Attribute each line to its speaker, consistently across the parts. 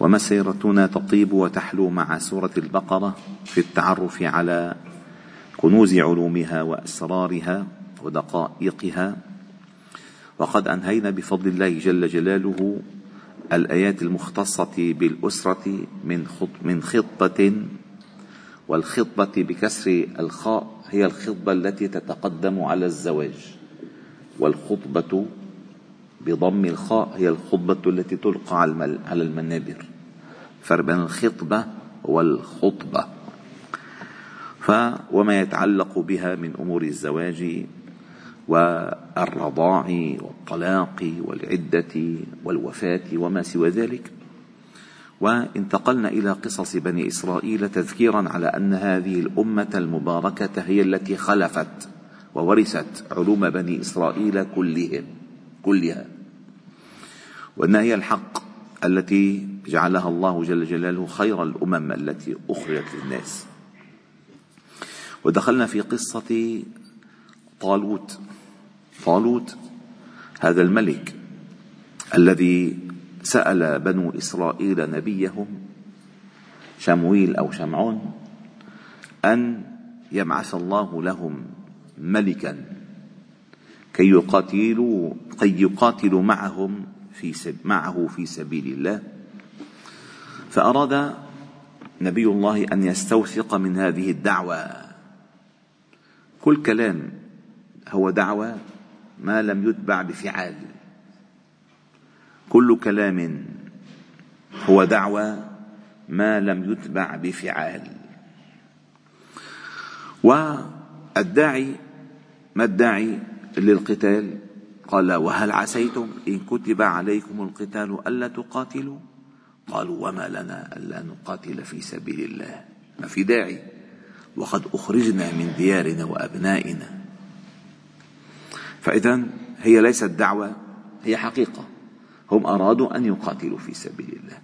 Speaker 1: ومسيرتنا تطيب وتحلو مع سورة البقرة في التعرف على كنوز علومها وأسرارها ودقائقها. وقد أنهينا بفضل الله جل جلاله الآيات المختصة بالأسرة من من خطبه والخطبه بكسر الخاء هي الخطبة التي تتقدم على الزواج والخطبة بضم الخاء هي الخطبه التي تلقى على المنابر. فرق بين الخطبة والخطبة. ف وما يتعلق بها من أمور الزواج والرضاع والطلاق والعدة والوفاة وما سوى ذلك. وانتقلنا إلى قصص بني إسرائيل تذكيرا على أن هذه الأمة المباركة هي التي خلفت وورثت علوم بني إسرائيل كلهم كلها. وأنها هي الحق التي جعلها الله جل جلاله خير الأمم التي أخرجت للناس. ودخلنا في قصة طالوت. طالوت هذا الملك الذي سأل بنو إسرائيل نبيهم شمويل أو شمعون أن يبعث الله لهم ملكا كي يقاتلوا كي يقاتلوا معهم في معه في سبيل الله. فأراد نبي الله أن يستوثق من هذه الدعوة. كل كلام هو دعوة ما لم يتبع بفعال. كل كلام هو دعوة ما لم يتبع بفعال. والداعي ما الداعي للقتال؟ قال وهل عسيتم إن كتب عليكم القتال ألا تقاتلوا؟ قالوا وما لنا ألا نقاتل في سبيل الله. ما في داعي. وقد أخرجنا من ديارنا وأبنائنا. فإذا هي ليست دعوة هي حقيقة. هم أرادوا أن يقاتلوا في سبيل الله.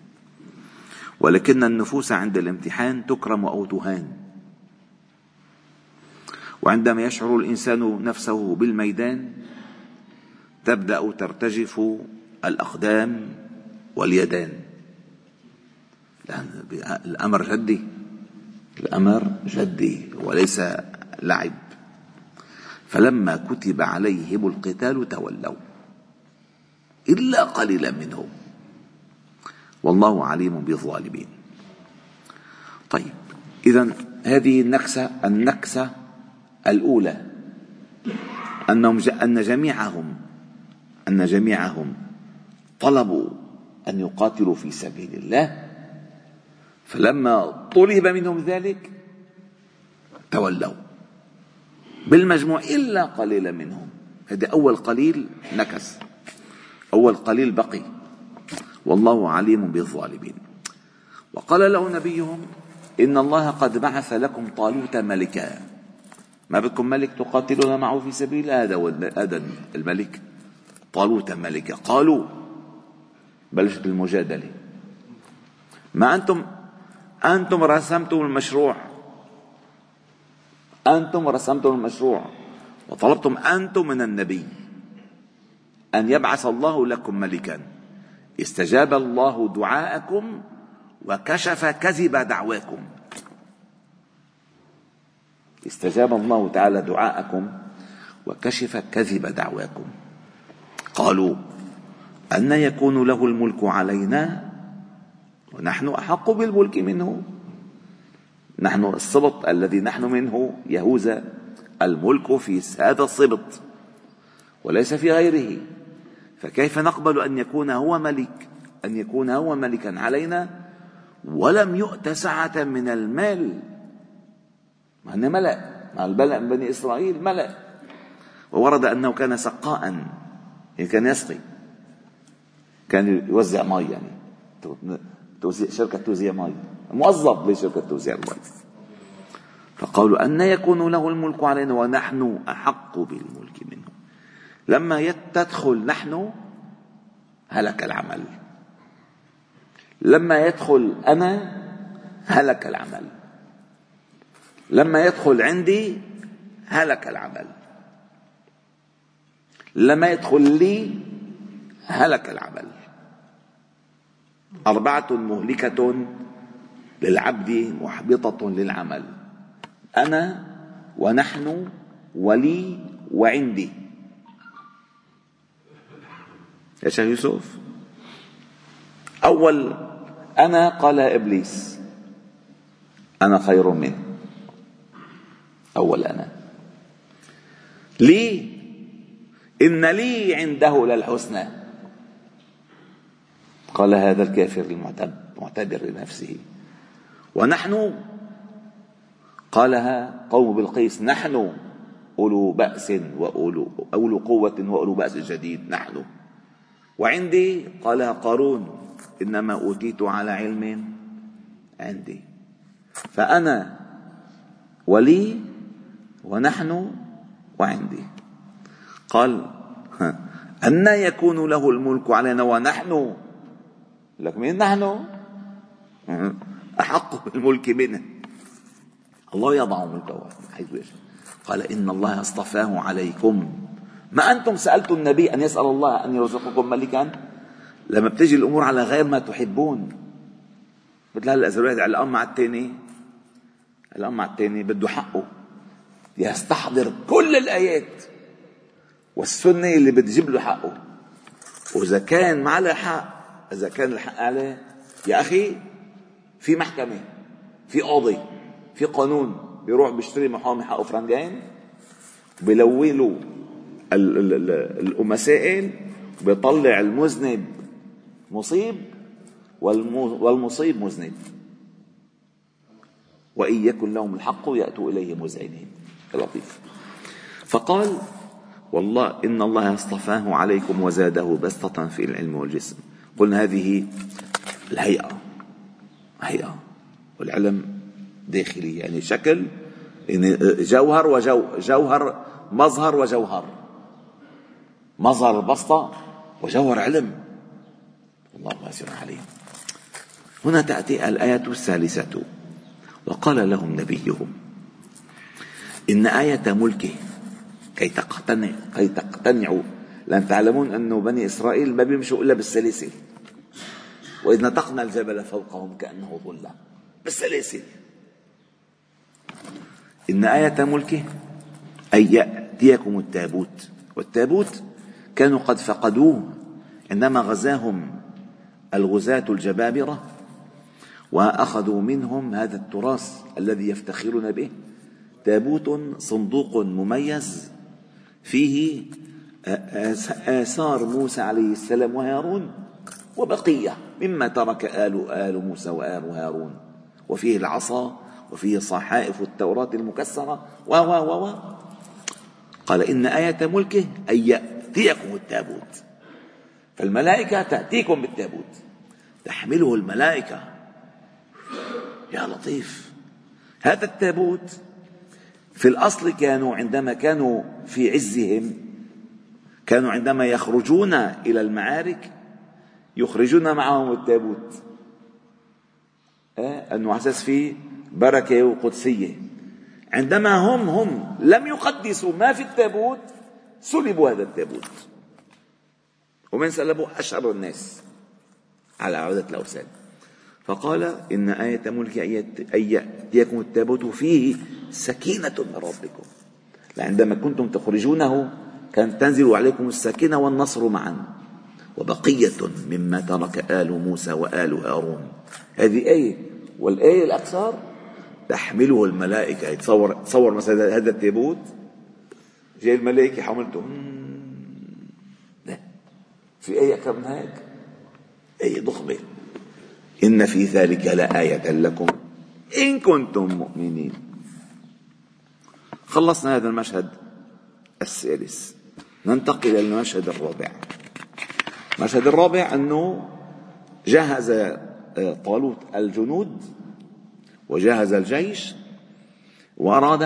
Speaker 1: ولكن النفوس عند الامتحان تكرم أو تهان. وعندما يشعر الإنسان نفسه بالميدان تبدأ ترتجف الأقدام واليدان لأن الأمر جدي. الأمر جدي وليس لعب. فلما كتب عليهم القتال تولوا. إلا قليلا منهم. والله عليم بالظالمين. طيب إذا هذه النكسة النكسة الأولى. أنهم أن جميعهم أن جميعهم طلبوا أن يقاتلوا في سبيل الله فلما طلب منهم ذلك تولوا. بالمجموع إلا قليلا منهم. هذا أول قليل نكس. أول قليل بقي. والله عليم بالظالمين. وقال له نبيهم إن الله قد بعث لكم طالوت ملكا. ما بدكم ملك تقاتلون معه في سبيل؟ هذا هذا الملك. طالوت ملكا قالوا بلشت المجادلة. ما أنتم أنتم رسمتم المشروع. أنتم رسمتم المشروع. وطلبتم أنتم من النبي أن يبعث الله لكم ملكا. استجاب الله دعاءكم وكشف كذب دعواكم. استجاب الله تعالى دعاءكم وكشف كذب دعواكم. قالوا أن يكون له الملك علينا ونحن أحق بالملك منه. نحن السبط الذي نحن منه يهوذا. الملك في هذا السبط وليس في غيره. فكيف نقبل أن يكون هو ملك؟ أن يكون هو ملكا علينا؟ ولم يؤت سعة من المال. مع أنه ملأ. مع البلع من بني إسرائيل ملأ. وورد أنه كان سقاء. كان يسقي. كان يوزع مي يعني. شركة توزيع مي. موظف لشركة توزيع المي. فقالوا أن يكون له الملك علينا ونحن أحق بالملك منه. لما تدخل نحن هلك العمل. لما يدخل أنا هلك العمل. لما يدخل عندي هلك العمل. لما يدخل لي هلك العمل. أربعة مهلكة للعبد محبطة للعمل. أنا ونحن ولي وعندي. يا شيخ يوسف أول أنا قال إبليس أنا خير منه. أول أنا. لي إن لي عنده للحسنى. قال هذا الكافر المعتبر لنفسه. ونحن قالها قوم بالقيس نحن أولو بأس وأولو أولو قوة وأولو بأس جديد نحن. وعندي قالها قارون إنما أوتيت على علم عندي. فأنا ولي ونحن وعندي. قال أن يكون له الملك علينا ونحن لك من نحن؟ أحق بالملك منه الله يضع ملكه حيث يشاء. قال إن الله اصطفاه عليكم. ما أنتم سألتم النبي أن يسأل الله أن يرزقكم ملكا؟ لما بتجي الأمور على غير ما تحبون. مثل هلا إذا الواحد الأم مع الثاني الأم مع الثاني بده حقه. يستحضر كل الآيات. والسنة اللي بتجيب له حقه. وإذا كان ما عليه حق إذا كان الحق عليه يا أخي في محكمة في قاضي في قانون بيروح بيشتري محامي حقه فرنجين بيلوي له المسائل بيطلع المذنب مصيب والمصيب مذنب. وإن يكن لهم الحق يأتوا إليه مذعنين. لطيف. فقال والله إن الله اصطفاه عليكم وزاده بسطة في العلم والجسم. قلنا هذه الهيئة. هيئة. والعلم داخلي يعني شكل يعني جوهر وجو جوهر مظهر وجوهر. مظهر البسطة وجوهر علم. الله واسع عليم هنا تأتي الآية الثالثة. وقال لهم نبيهم إن آية ملكه كي تقتنع كي تقتنعوا. لأن تعلمون أنه بني إسرائيل ما بيمشوا إلا بالسلاسل. وإذ نطقنا الجبل فوقهم كأنه ظلة. بالسلاسل. إن آية ملكه أن يأتيكم التابوت. والتابوت كانوا قد فقدوه. عندما غزاهم الغزاة الجبابرة. وأخذوا منهم هذا التراث الذي يفتخرون به. تابوت صندوق مميز. فيه آثار موسى عليه السلام وهارون وبقية مما ترك آل آل موسى وآل هارون. وفيه العصا وفيه صحائف التوراة المكسرة و و و. قال إن آية ملكه أن يأتيكم التابوت. فالملائكة تأتيكم بالتابوت. تحمله الملائكة. يا لطيف. هذا التابوت في الأصل كانوا عندما كانوا في عزهم كانوا عندما يخرجون إلى المعارك يخرجون معهم التابوت؟ أنه أساس فيه بركة وقدسية. عندما هم هم لم يقدسوا ما في التابوت سلبوا هذا التابوت. ومن سلبوا أشهر الناس على عودة الأوثان فقال إن آية ملك أن يأتيكم التابوت فيه سكينة من ربكم. عندما كنتم تخرجونه كانت تنزل عليكم السكينة والنصر معا. وبقية مما ترك آل موسى وآل هارون. هذه آية. والآية الأكثر تحمله الملائكة. تصور تصور مثلا هذا التابوت. جاي الملائكة حملته. لا. في آية أكثر من هيك؟ آية ضخمة. إن في ذلك لآية لكم إن كنتم مؤمنين. خلصنا هذا المشهد الثالث ننتقل إلى المشهد الرابع. المشهد الرابع أنه جهز آه، طالوت الجنود وجهز الجيش وأراد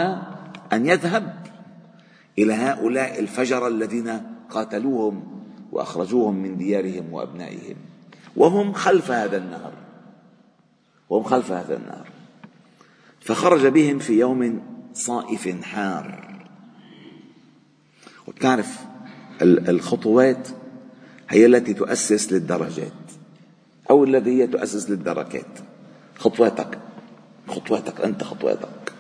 Speaker 1: أن يذهب إلى هؤلاء الفجر الذين قاتلوهم وأخرجوهم من ديارهم وأبنائهم. وهم خلف هذا النهر. وهم خلف هذا النهر. فخرج بهم في يوم صائف حار. وبتعرف الخطوات هي التي تؤسس للدرجات أو الذي هي تؤسس للدركات. خطواتك خطواتك أنت خطواتك.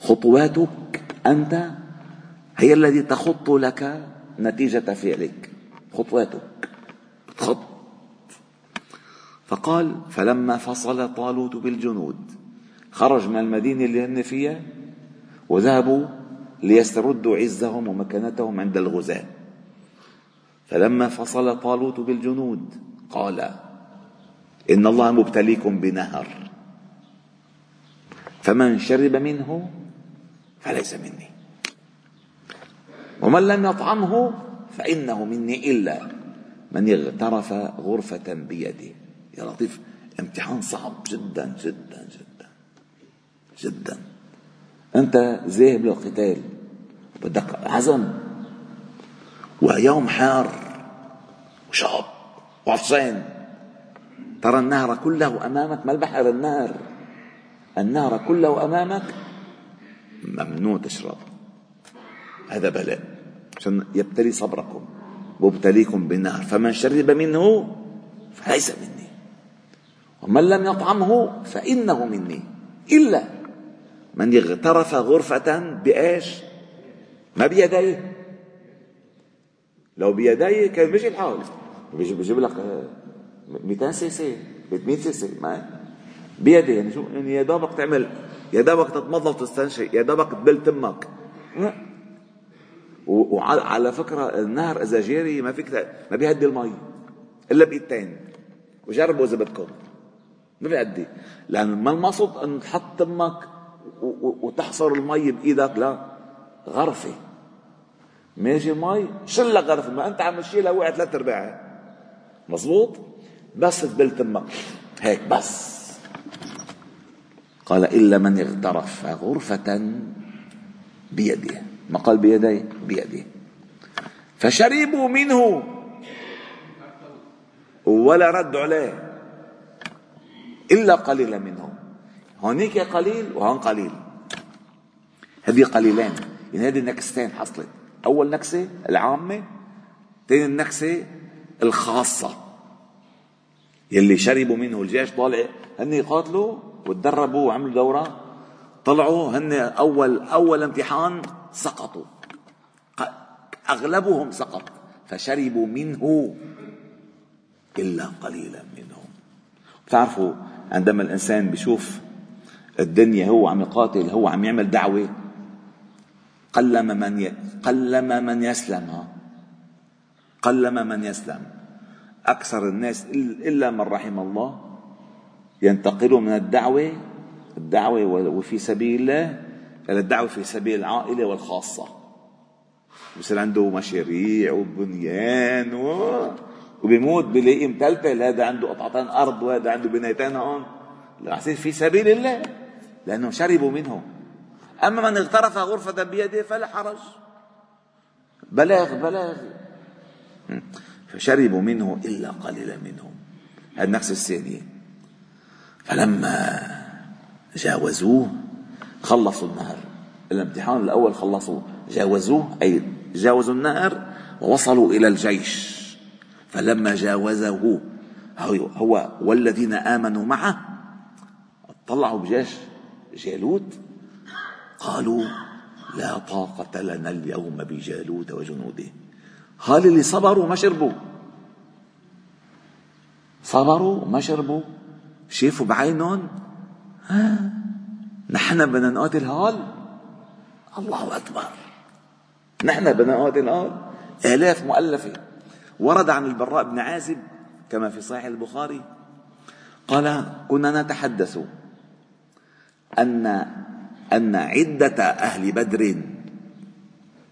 Speaker 1: خطواتك أنت هي التي تخط لك نتيجة فعلك. خطواتك. تخط. فقال فلما فصل طالوت بالجنود خرج من المدينة اللي هن فيها وذهبوا ليستردوا عزهم ومكانتهم عند الغزاة. فلما فصل طالوت بالجنود قال إن الله مبتليكم بنهر. فمن شرب منه فليس مني. ومن لم يطعمه فإنه مني إلا من اغترف غرفة بيده. يا لطيف امتحان صعب جدا جدا جدا. جدا. أنت ذاهب للقتال. بدك عزم. ويوم حار وشاب وعطشان ترى النهر كله أمامك ما البحر النهر. النهر كله أمامك. ممنوع تشرب. هذا بلاء. عشان يبتلي صبركم مبتليكم بالنار فمن شرب منه فليس مني. ومن لم يطعمه فإنه مني. إلا من اغترف غرفة بإيش؟ ما بيديه. لو بيديه كان بيجي الحال بيجيب لك 200 سي سي 300 سي سي ما؟ بيدي يعني شو؟ يعني يا دوبك تعمل يا دوبك تتمضض وتستنشق يا دوبك تبل تمك. وعلى فكرة النهر إذا جاري ما فيك ما بيهدي المي إلا بإيدتين. وجربوا إذا بدكم. ما بيهدي لأن ما المقصود إن تحط تمك وتحصر المي بإيدك لا غرفه ماشي المي؟ شلها غرفه ما أنت عم تشيلها وقعت ثلاث ارباعها مزبوط بس تبل تمك. هيك بس. قال إلا من اغترف غرفة بيده. ما قال بيديه بيده. فشربوا منه. ولا رد عليه. إلا قليلا منهم. هونيك قليل وهون قليل. هذه قليلين. يعني هذه نكستين حصلت. أول نكسة العامة ثاني النكسة الخاصة. يلي شربوا منه الجيش طالع هن يقاتلوا وتدربوا وعملوا دورة. طلعوا هن أول أول امتحان سقطوا. أغلبهم سقط. فشربوا منه إلا قليلا منهم. بتعرفوا عندما الإنسان بيشوف الدنيا هو عم يقاتل هو عم يعمل دعوة. قلما من ي... قلما من يسلم. قلما من يسلم. أكثر الناس إلا من رحم الله ينتقلوا من الدعوة الدعوة وفي سبيل الله إلى الدعوة في سبيل العائلة والخاصة. بصير عنده مشاريع وبنيان و... وبيموت بيلاقي متلتل هذا عنده قطعتين أرض وهذا عنده بنايتين هون. في سبيل الله. لأنهم شربوا منه أما من اغترف غرفة بيده فلا حرج. بلاغ بلاغ. فشربوا منه إلا قليلا منهم. هذا النفس الثانية. فلما جاوزوه خلصوا النهر. الامتحان الأول خلصوا. جاوزوه أي جاوزوا النهر ووصلوا إلى الجيش. فلما جاوزه هو والذين آمنوا معه طلعوا بجيش. جالوت قالوا لا طاقة لنا اليوم بجالوت وجنوده. هال اللي صبروا ما شربوا؟ صبروا ما شربوا؟ شافوا بعينهم؟ نحن بدنا نقاتل هال الله أكبر. نحن بدنا نقاتل هال آلاف مؤلفة. ورد عن البراء بن عازب كما في صحيح البخاري. قال كنا نتحدث أن أن عدة أهل بدر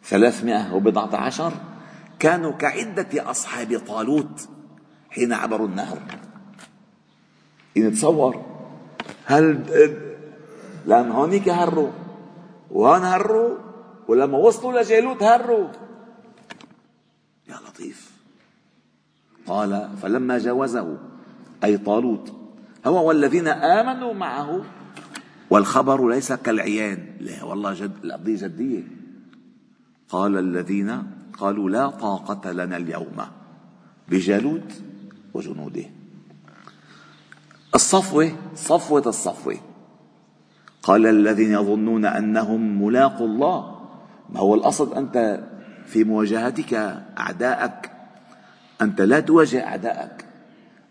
Speaker 1: ثلاثمائة وبضعة عشر كانوا كعدة أصحاب طالوت حين عبروا النهر. نتصور هل لأن هونيك هروا؟ وهون هروا؟ ولما وصلوا لجالوت هروا؟ يا لطيف. قال فلما جاوزه أي طالوت هو والذين آمنوا معه والخبر ليس كالعيان. لا والله جد القضية جدية. قال الذين قالوا لا طاقة لنا اليوم بجالوت وجنوده. الصفوة صفوة الصفوة. قال الذين يظنون أنهم ملاقوا الله. ما هو الأصل؟ أنت في مواجهتك أعداءك. أنت لا تواجه أعداءك.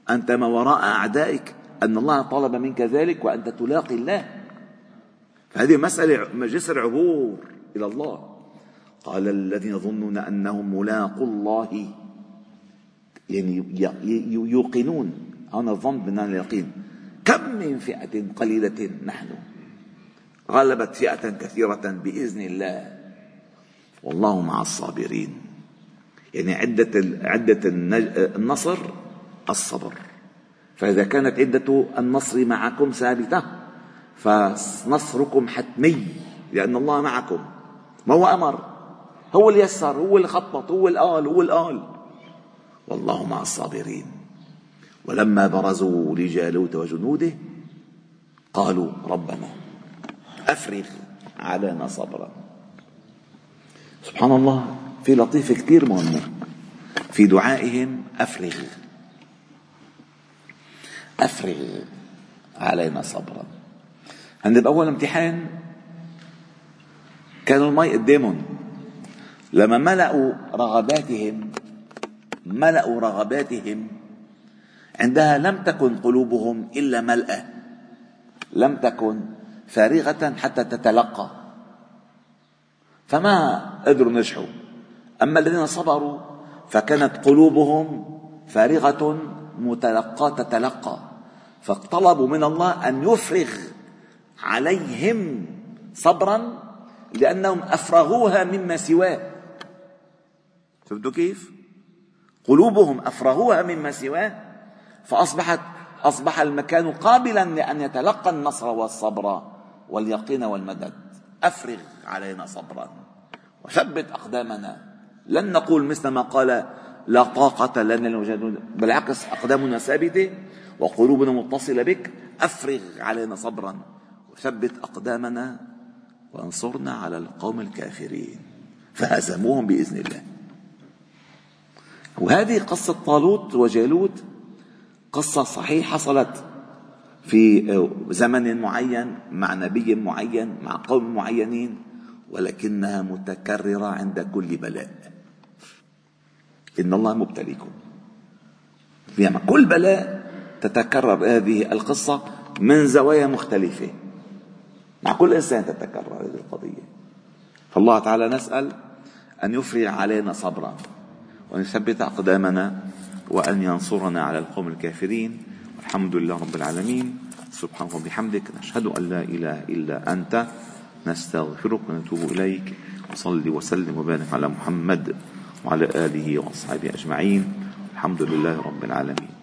Speaker 1: أنت ما وراء أعدائك. أن الله طلب منك ذلك وأنت تلاقي الله. هذه مسألة جسر عبور إلى الله. قال الذين يظنون أنهم ملاقوا الله يعني يوقنون. هذا الظن من اليقين. كم من فئة قليلة نحن؟ غلبت فئة كثيرة بإذن الله. والله مع الصابرين. يعني عدة عدة النصر الصبر. فإذا كانت عدة النصر معكم ثابتة. فنصركم حتمي لأن الله معكم. ما هو أمر؟ هو اللي يسر هو اللي خطط هو اللي قال هو اللي قال والله مع الصابرين. ولما برزوا لجالوت وجنوده قالوا ربنا أفرغ علينا صبرا. سبحان الله في لطيفه كثير مهمة. في دعائهم أفرغ. أفرغ علينا صبرا. هن باول امتحان كانوا المي قدامهم لما ملأوا رغباتهم ملأوا رغباتهم عندها لم تكن قلوبهم إلا ملأة. لم تكن فارغة حتى تتلقى. فما قدروا نجحوا؟ أما الذين صبروا فكانت قلوبهم فارغة متلقاة تتلقى. فطلبوا من الله أن يفرغ عليهم صبرا لأنهم أفرغوها مما سواه. فهمتوا كيف؟ قلوبهم أفرغوها مما سواه. فأصبحت أصبح المكان قابلا لأن يتلقى النصر والصبر واليقين والمدد. أفرغ علينا صبرا. وثبت أقدامنا. لن نقول مثل ما قال لا طاقة لنا لوجود بالعكس أقدامنا ثابتة وقلوبنا متصلة بك. أفرغ علينا صبرا. وثبت أقدامنا وانصرنا على القوم الكافرين فهزموهم بإذن الله. وهذه قصة طالوت وجالوت قصة صحيح حصلت في زمن معين مع نبي معين مع قوم معينين ولكنها متكررة عند كل بلاء. إن الله مبتليكم. يعني كل بلاء تتكرر هذه القصة من زوايا مختلفة. مع كل إنسان تتكرر هذه القضية. فالله تعالى نسأل أن يفرغ علينا صبرا وأن يثبت أقدامنا وأن ينصرنا على القوم الكافرين. الحمد لله رب العالمين. سبحانك وبحمدك نشهد أن لا إله إلا أنت. نستغفرك ونتوب إليك. وصلي وسلم وبارك على محمد وعلى آله وأصحابه أجمعين. الحمد لله رب العالمين.